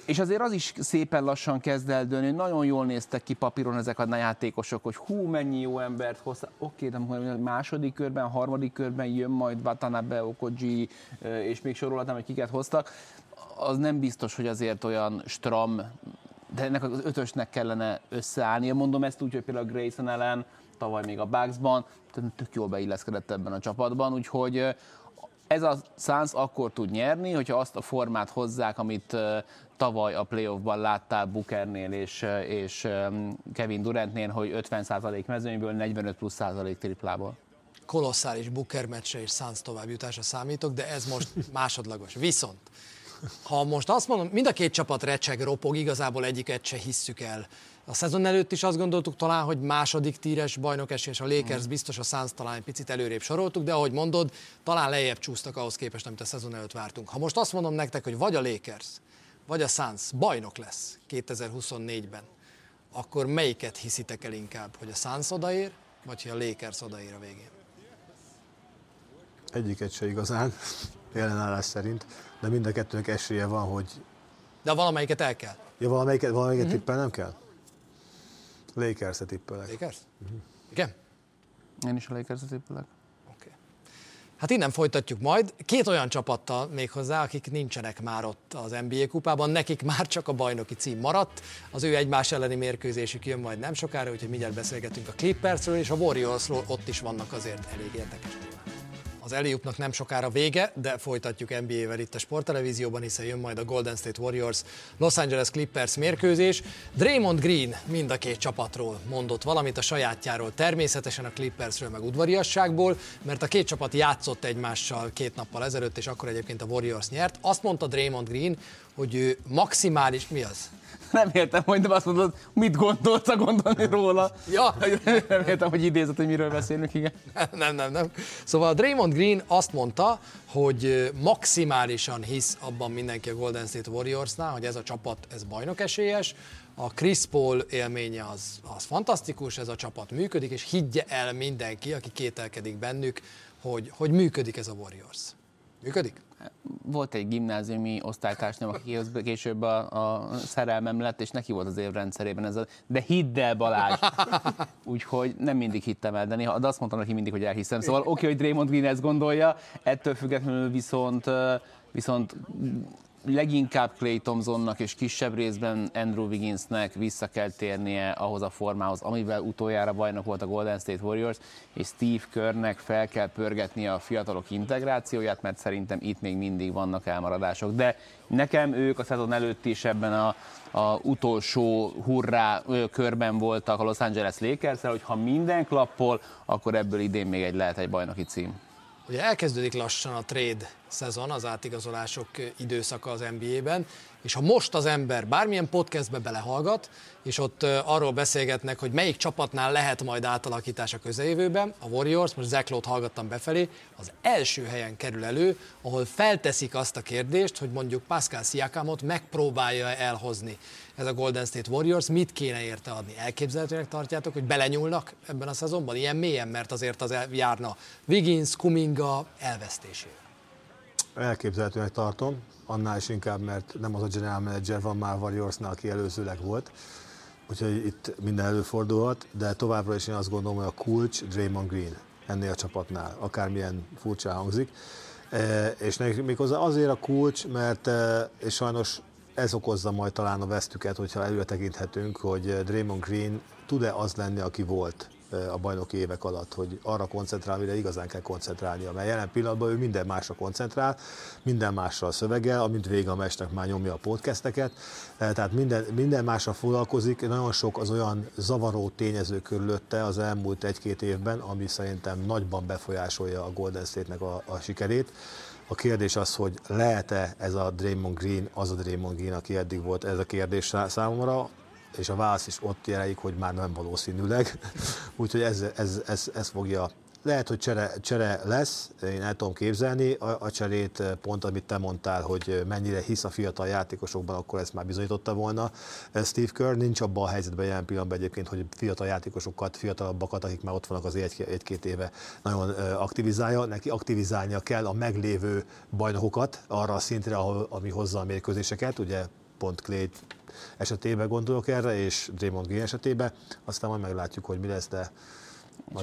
és azért az is szépen lassan kezd el dőlni, nagyon jól néztek ki papíron ezek a játékosok, hogy hú, mennyi jó embert hozta. Oké, de a második körben, harmadik körben jön majd Watanabe, Okoji, és még sorolhatnám, hogy kiket hoztak. Az nem biztos, hogy azért olyan stram de ennek az ötösnek kellene összeállnia. Mondom ezt úgy, hogy például Grayson ellen, tavaly még a Bucksban, tök jól beilleszkedett ebben a csapatban, úgyhogy ez a Suns akkor tud nyerni, hogyha azt a formát hozzák, amit tavaly a playoffban láttál Bookernél és, és Kevin Durantnél, hogy 50% mezőnyből 45 plusz százalék triplából. Kolosszális Booker meccse és Suns továbbjutása számítok, de ez most másodlagos. Viszont ha most azt mondom, mind a két csapat recseg, ropog, igazából egyiket se hisszük el. A szezon előtt is azt gondoltuk talán, hogy második tíres bajnok és a Lakers mm. biztos a Suns talán egy picit előrébb soroltuk, de ahogy mondod, talán lejjebb csúsztak ahhoz képest, amit a szezon előtt vártunk. Ha most azt mondom nektek, hogy vagy a Lakers, vagy a Suns bajnok lesz 2024-ben, akkor melyiket hiszitek el inkább, hogy a Suns odaér, vagy hogy a Lakers odaér a végén? Egyiket se igazán, jelenállás szerint, de mind a kettőnek esélye van, hogy... De valamelyiket el kell. Ja, valamelyiket, valamelyiket uh-huh. tippel nem kell? Lakers-e tippelek. Lakers? Uh-huh. Igen? Én is a lakers tippelek. Okay. Hát innen folytatjuk majd. Két olyan csapattal még hozzá, akik nincsenek már ott az NBA kupában, nekik már csak a bajnoki cím maradt. Az ő egymás elleni mérkőzésük jön majd nem sokára, úgyhogy mindjárt beszélgetünk a Clippersről, és a Warriorsról ott is vannak azért elég érdekes témák. Az Eliupnak nem sokára vége, de folytatjuk NBA-vel itt a sporttelevízióban, hiszen jön majd a Golden State Warriors Los Angeles Clippers mérkőzés. Draymond Green mind a két csapatról mondott valamit a sajátjáról, természetesen a Clippersről meg udvariasságból, mert a két csapat játszott egymással két nappal ezelőtt, és akkor egyébként a Warriors nyert. Azt mondta Draymond Green, hogy ő maximális, mi az? Nem értem, hogy azt mondod, mit gondolsz a gondolni róla. Ja. Nem értem, hogy idézett, hogy miről beszélünk, igen. Nem, nem, nem. Szóval Draymond Green azt mondta, hogy maximálisan hisz abban mindenki a Golden State Warriorsnál, hogy ez a csapat, ez bajnok esélyes, a Chris Paul élménye az, az fantasztikus, ez a csapat működik, és higgye el mindenki, aki kételkedik bennük, hogy, hogy működik ez a Warriors. Működik? Volt egy gimnáziumi osztálytársam, aki később a, a szerelmem lett, és neki volt az évrendszerében ez a, de hidd el Balázs! (laughs) Úgyhogy nem mindig hittem el, de, néha, de azt mondtam neki mindig, hogy elhiszem. Szóval oké, okay, hogy Draymond Green ezt gondolja, ettől függetlenül viszont viszont leginkább Clay Thompsonnak és kisebb részben Andrew Wigginsnek vissza kell térnie ahhoz a formához, amivel utoljára bajnok volt a Golden State Warriors, és Steve Kerrnek fel kell pörgetnie a fiatalok integrációját, mert szerintem itt még mindig vannak elmaradások. De nekem ők a szezon előtt is ebben a, a utolsó hurrá körben voltak a Los Angeles lakers hogy ha minden klappol, akkor ebből idén még egy lehet egy bajnoki cím. Ugye elkezdődik lassan a trade szezon, az átigazolások időszaka az NBA-ben, és ha most az ember bármilyen podcastbe belehallgat, és ott arról beszélgetnek, hogy melyik csapatnál lehet majd átalakítás a közeljövőben, a Warriors, most Zeklót hallgattam befelé, az első helyen kerül elő, ahol felteszik azt a kérdést, hogy mondjuk Pascal Siakamot megpróbálja elhozni ez a Golden State Warriors, mit kéne érte adni? Elképzelhetőnek tartjátok, hogy belenyúlnak ebben a szezonban? Ilyen mélyen, mert azért az járna Wiggins, Kuminga elvesztésével. Elképzelhetőnek tartom, annál is inkább, mert nem az a general manager van már Warriorsnál, aki előzőleg volt, úgyhogy itt minden előfordulhat, de továbbra is én azt gondolom, hogy a kulcs Draymond Green ennél a csapatnál, akármilyen furcsa hangzik. E, és méghozzá azért a kulcs, mert e, és sajnos ez okozza majd talán a vesztüket, hogyha előre tekinthetünk, hogy Draymond Green tud-e az lenni, aki volt a bajnoki évek alatt, hogy arra koncentrál, mire igazán kell koncentrálnia. Mert jelen pillanatban ő minden másra koncentrál, minden másra szövegel, amint vége a mestnek már nyomja a podcasteket, tehát minden, minden másra foglalkozik, nagyon sok az olyan zavaró tényező körülötte az elmúlt egy-két évben, ami szerintem nagyban befolyásolja a Golden State-nek a, a sikerét. A kérdés az, hogy lehet-e ez a Draymond Green az a Draymond Green, aki eddig volt, ez a kérdés számomra és a válasz is ott jelenik, hogy már nem valószínűleg. (laughs) Úgyhogy ez, ez, ez, ez fogja lehet, hogy csere, csere lesz, én el tudom képzelni a, a cserét, pont amit te mondtál, hogy mennyire hisz a fiatal játékosokban, akkor ezt már bizonyította volna. Steve Kerr nincs abban a helyzetben jelen pillanatban egyébként, hogy fiatal játékosokat, fiatalabbakat, akik már ott vannak az egy, egy-két éve, nagyon aktivizálja. Neki aktivizálnia kell a meglévő bajnokokat arra a szintre, ahol, ami hozza a mérkőzéseket. Ugye pont Clay esetében gondolok erre, és Draymond Green esetében, aztán majd meglátjuk, hogy mi lesz, de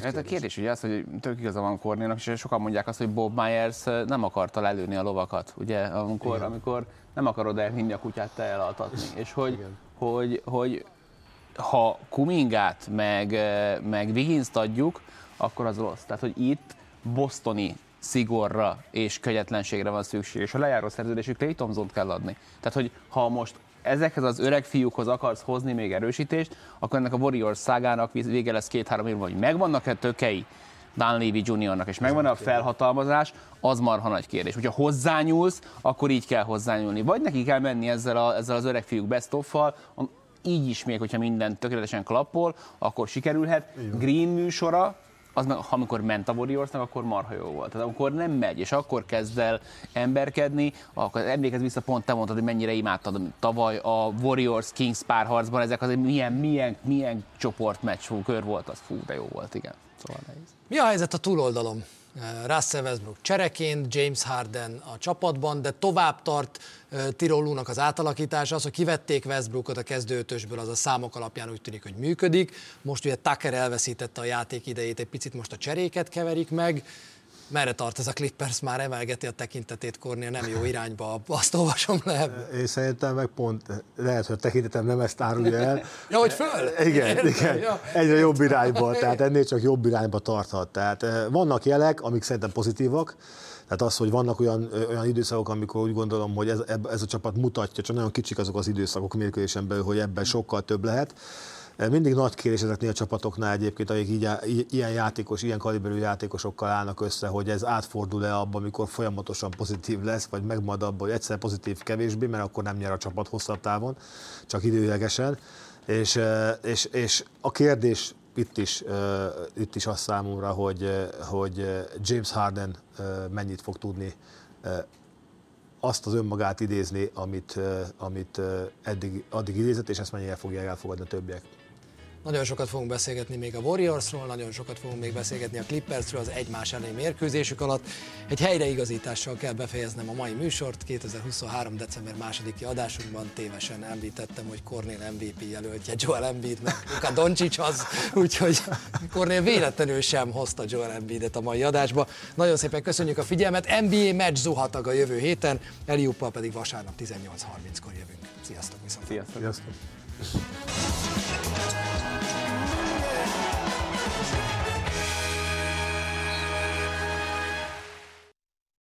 Hát a kérdés ugye az, hogy tök igaza van Kornénak, és sokan mondják azt, hogy Bob Myers nem akarta lelőni a lovakat, ugye, amikor, amikor nem akarod elhinni a kutyát, te elaltatni. És hogy, hogy, hogy ha Kumingát meg, meg wiggins adjuk, akkor az rossz. Tehát, hogy itt bostoni szigorra és kegyetlenségre van szükség, és a lejáró szerződésű Clay kell adni. Tehát, hogy ha most ezekhez az öreg fiúkhoz akarsz hozni még erősítést, akkor ennek a Warriors szágának vége lesz két-három év, hogy megvannak-e tökei Dan Levy Jr.-nak, és megvan a felhatalmazás, az marha nagy kérdés. Hogyha hozzányúlsz, akkor így kell hozzányúlni. Vagy neki kell menni ezzel, a, ezzel az öreg fiúk best így is még, hogyha minden tökéletesen klappol, akkor sikerülhet. Green műsora, az meg, amikor ment a Warriorsnak, akkor marha jó volt. Tehát amikor nem megy, és akkor kezd el emberkedni, akkor emlékezz vissza, pont te mondtad, hogy mennyire imádtad tavaly a Warriors Kings párharcban, ezek az milyen, milyen, milyen csoportmeccs kör volt, az fú, de jó volt, igen. Szóval nehéz. Mi a helyzet a túloldalom? Russell Westbrook csereként, James Harden a csapatban, de tovább tart Tirolúnak az átalakítása, az, hogy kivették Westbrookot a kezdőötösből, az a számok alapján úgy tűnik, hogy működik. Most ugye Tucker elveszítette a játék idejét, egy picit most a cseréket keverik meg merre tart ez a Clippers, már emelgeti a tekintetét Kornél, nem jó irányba, azt olvasom le. Én szerintem meg pont, lehet, hogy a tekintetem nem ezt árulja el. ja, hogy föl? Igen, igen. Ja. egyre jobb irányba, tehát ennél csak jobb irányba tarthat. Tehát eh, vannak jelek, amik szerintem pozitívak, tehát az, hogy vannak olyan, olyan időszakok, amikor úgy gondolom, hogy ez, ez a csapat mutatja, csak nagyon kicsik azok az időszakok mérkőzésen belül, hogy ebben sokkal több lehet. Mindig nagy kérés ezeknél a csapatoknál egyébként, akik így, ilyen játékos, ilyen kaliberű játékosokkal állnak össze, hogy ez átfordul-e abban, amikor folyamatosan pozitív lesz, vagy megmad abban, hogy egyszer pozitív kevésbé, mert akkor nem nyer a csapat hosszabb távon, csak időlegesen. És, és, és a kérdés itt is, itt is az számomra, hogy, hogy James Harden mennyit fog tudni azt az önmagát idézni, amit, amit eddig, addig idézett, és ezt mennyire fogják elfogadni a többiek. Nagyon sokat fogunk beszélgetni még a Warriorsról, nagyon sokat fogunk még beszélgetni a Clippersről az egymás elleni mérkőzésük alatt. Egy helyreigazítással kell befejeznem a mai műsort. 2023. december másodiki adásunkban tévesen említettem, hogy Kornél MVP jelöltje Joel Embiid, meg Luka Doncic az, úgyhogy Kornél véletlenül sem hozta Joel Embiidet a mai adásba. Nagyon szépen köszönjük a figyelmet. NBA meccs zuhatag a jövő héten, Eliuppal pedig vasárnap 18.30-kor jövünk. Sziasztok! Viszont. Sziasztok! Sziasztok.